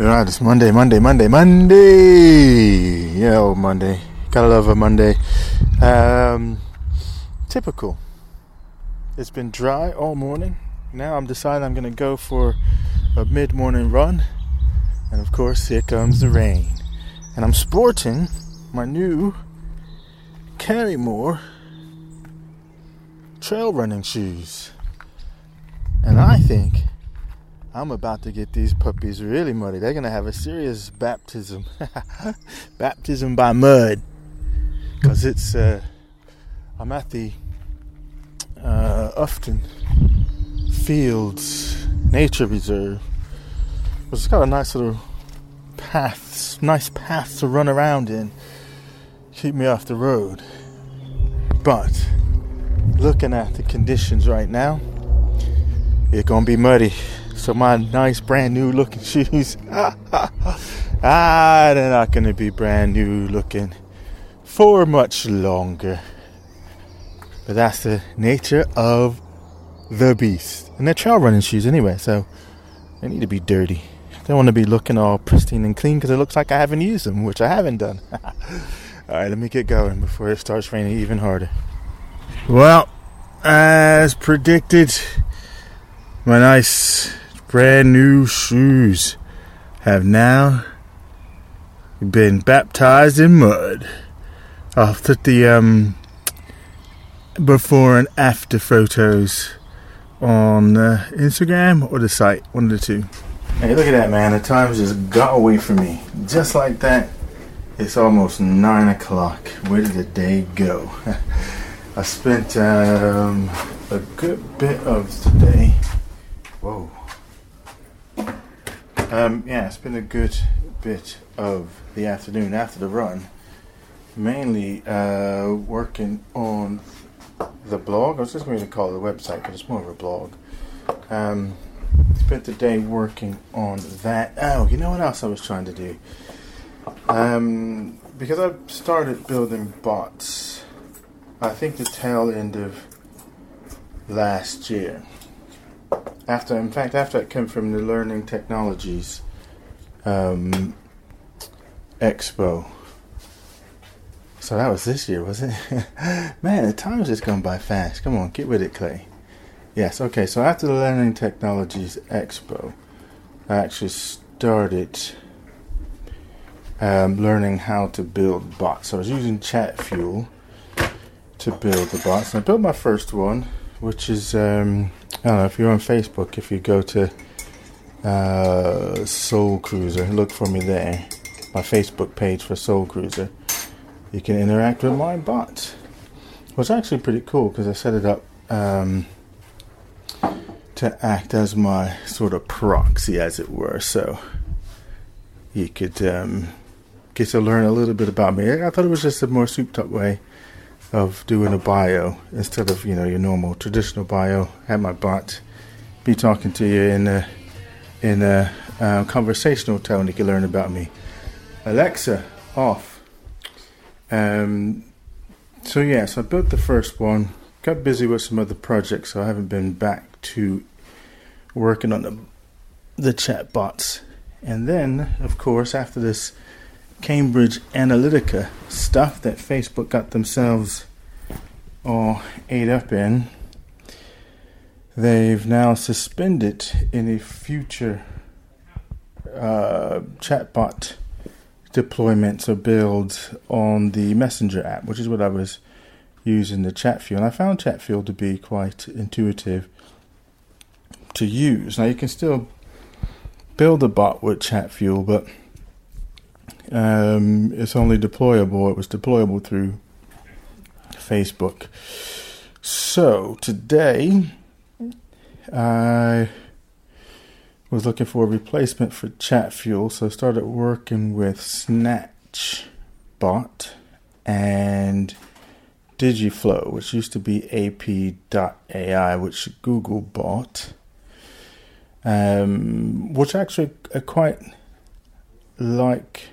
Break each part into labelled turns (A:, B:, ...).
A: Alright, it's Monday, Monday, Monday, Monday. Yeah, old Monday. Gotta love a Monday. Um, typical. It's been dry all morning. Now I'm deciding I'm gonna go for a mid-morning run, and of course here comes the rain. And I'm sporting my new Karrimor trail running shoes, and I think I'm about to get these puppies really muddy. They're gonna have a serious baptism, baptism by mud, because it's. Uh, I'm at the uh, Ufton Fields Nature Reserve. It's got a nice little paths, nice path to run around in, keep me off the road. But looking at the conditions right now, it's gonna be muddy. So my nice brand new looking shoes, ah, they're not gonna be brand new looking for much longer. But that's the nature of the beast. And they're trail running shoes anyway, so they need to be dirty. They want to be looking all pristine and clean because it looks like I haven't used them, which I haven't done. all right, let me get going before it starts raining even harder. Well, as predicted, my nice brand new shoes have now been baptized in mud. Put the um, before and after photos on uh, Instagram or the site, one of the two. Hey, look at that, man. The time just got away from me. Just like that, it's almost 9 o'clock. Where did the day go? I spent um, a good bit of today. Whoa um, yeah, it's been a good bit of the afternoon after the run, mainly uh, working on the blog. I was just going to call it a website, but it's more of a blog. Um, spent the day working on that. Oh, you know what else I was trying to do? Um, because I started building bots, I think the tail end of last year after, in fact, after it came from the Learning Technologies um, Expo. So that was this year, was it? Man, the time's just gone by fast. Come on, get with it, Clay. Yes, okay, so after the Learning Technologies Expo, I actually started um, learning how to build bots. So I was using ChatFuel to build the bots. And I built my first one, which is um, I don't know if you're on Facebook. If you go to uh, Soul Cruiser, look for me there. My Facebook page for Soul Cruiser. You can interact with my bot. Was actually pretty cool because I set it up um, to act as my sort of proxy, as it were. So you could um, get to learn a little bit about me. I thought it was just a more souped up way of doing a bio instead of you know your normal traditional bio. Have my bot be talking to you in a in a uh, conversational tone. You can learn about me. Alexa off. Um, so yeah, so I built the first one. Got busy with some other projects, so I haven't been back to working on the the chat bots. And then, of course, after this Cambridge Analytica stuff that Facebook got themselves all ate up in, they've now suspended any future uh, chatbot deployments or builds on the Messenger app, which is what I was using the ChatFuel. And I found ChatFuel to be quite intuitive to use. Now you can still build a bot with ChatFuel, but um, it's only deployable. It was deployable through Facebook. So today, I was looking for a replacement for ChatFuel, so I started working with SnatchBot and Dialogflow, which used to be API.ai, which Google bought, um, which actually I quite like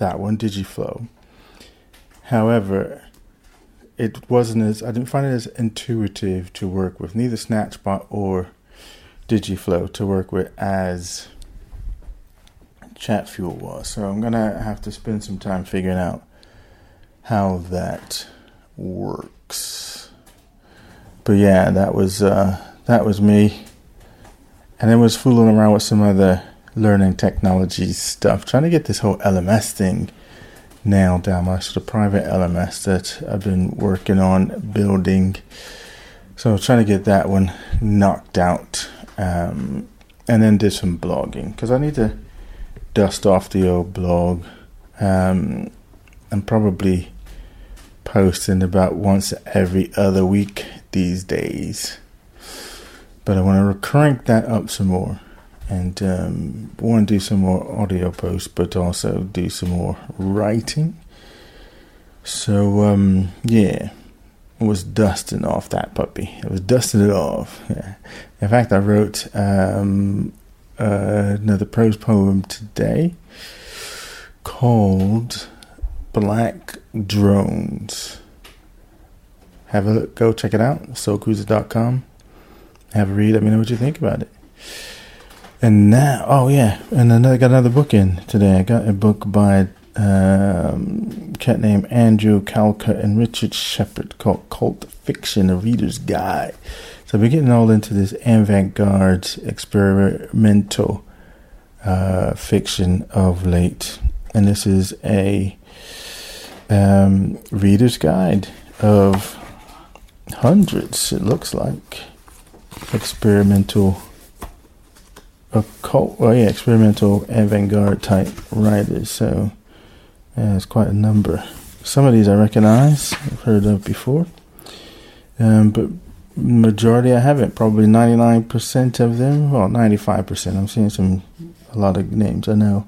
A: that one, Dialogflow. However, it wasn't as I didn't find it as intuitive to work with, neither Snatchbot or Dialogflow to work with as ChatFuel was. So I'm gonna have to spend some time figuring out how that works. But yeah, that was uh, that was me, and then was fooling around with some other learning technology stuff, trying to get this whole LMS thing nailed down. My sort of private LMS that I've been working on building. So trying to get that one knocked out, um, and then did some blogging because I need to dust off the old blog, um, and probably posting about once every other week these days. But I want to crank that up some more and um, want to do some more audio posts, but also do some more writing. So um, yeah, I was dusting off that puppy. I was dusting it off. Yeah. In fact, I wrote um, uh, another prose poem today called "Black Drones." Have a look. Go check it out. SoulCruiser.com. Have a read. Let me know what you think about it. And now, oh yeah, and another got another book in today. I got a book by um, cat named Andrew Calcutt and Richard Shephard called Cult Fiction: A Reader's Guide. So we're getting all into this avant-garde experimental uh, fiction of late, and this is a um, reader's guide of hundreds. It looks like experimental occult, well, yeah, experimental avant-garde type writers. So yeah, it's quite a number. Some of these I recognize, I've heard of before, um, but majority I haven't. Probably ninety nine percent of them, well, ninety five percent. I'm seeing some a lot of names I know.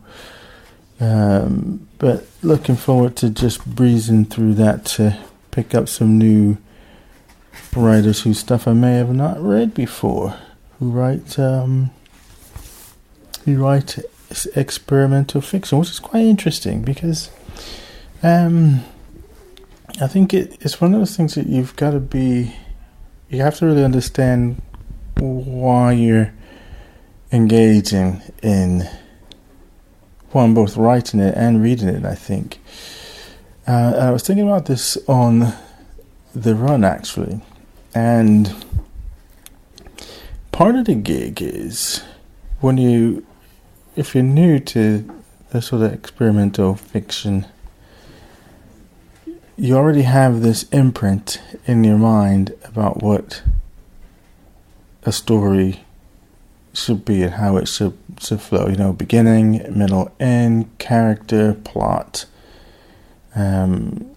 A: Um, but looking forward to just breezing through that to pick up some new writers whose stuff I may have not read before, who write um, he write experimental fiction, which is quite interesting because um, I think it, it's one of those things that you've got to be, you have to really understand why you're engaging in one, both writing it and reading it, I think. Uh, I was thinking about this on the run actually, and part of the gig is when you if you're new to the sort of experimental fiction, you already have this imprint in your mind about what a story should be and how it should should flow. You know, beginning, middle, end, character, plot. Um,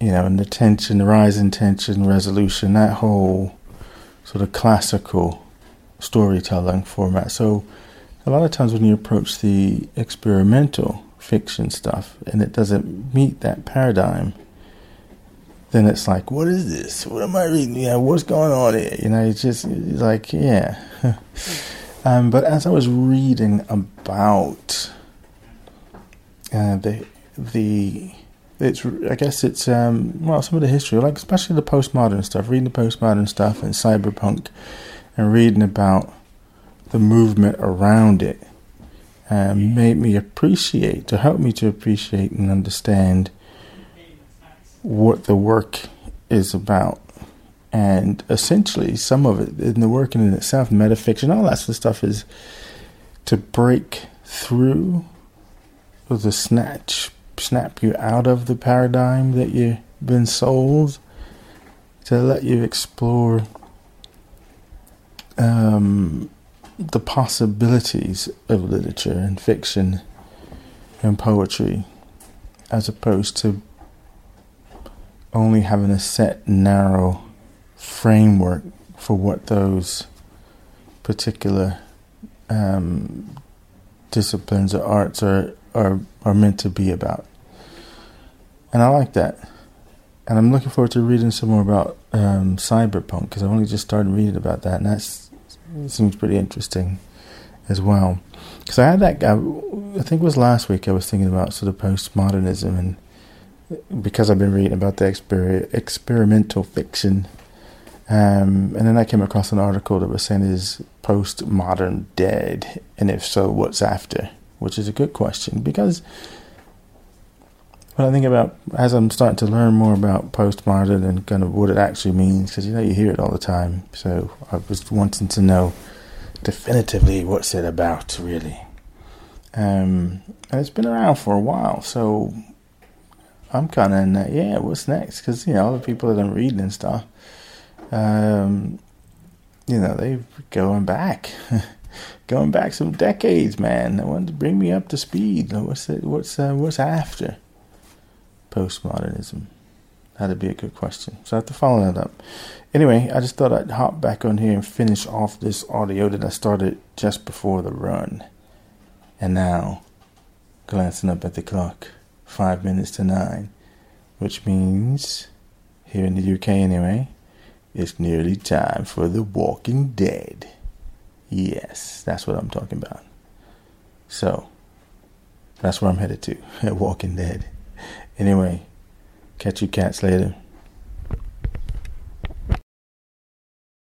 A: you know, and the tension, the rise in tension, resolution, that whole sort of classical storytelling format. So a lot of times when you approach the experimental fiction stuff and it doesn't meet that paradigm, then it's like, what is this? What am I reading? Yeah, what's going on here? You know, it's just it's like, yeah. um, but as I was reading about uh, the the it's I guess it's um, well some of the history, like especially the postmodern stuff, reading the postmodern stuff and cyberpunk, and reading about the movement around it made me appreciate, to help me to appreciate and understand what the work is about. And essentially, some of it in the work in itself, metafiction, all that sort of stuff, is to break through the snatch, snap you out of the paradigm that you've been sold, to let you explore um, the possibilities of literature and fiction and poetry as opposed to only having a set narrow framework for what those particular um, disciplines or arts are, are are meant to be about. And I like that. And I'm looking forward to reading some more about um, cyberpunk because I've only just started reading about that, and that's seems pretty interesting as well. Because I had that guy, I think it was last week, I was thinking about sort of postmodernism, and because I've been reading about the exper- experimental fiction, um, and then I came across an article that was saying, Is postmodern dead? And if so, what's after? which is a good question because when I think about as I'm starting to learn more about postmodern and kind of what it actually means, because you know you hear it all the time. So I was wanting to know definitively what's it about, really. Um, and it's been around for a while, so I'm kind of in that. Yeah, what's next? Because you know, all the people that I'm reading and stuff, um, you know, they're going back, going back some decades, man. They wanted to bring me up to speed. What's it, what's uh, what's after postmodernism? That'd be a good question. So I have to follow that up. Anyway, I just thought I'd hop back on here and finish off this audio that I started just before the run. And now, glancing up at the clock, five minutes to nine, which means, here in the UK anyway, it's nearly time for The Walking Dead. Yes, that's what I'm talking about. So, that's where I'm headed to, at Walking Dead. Anyway, catch you cats later.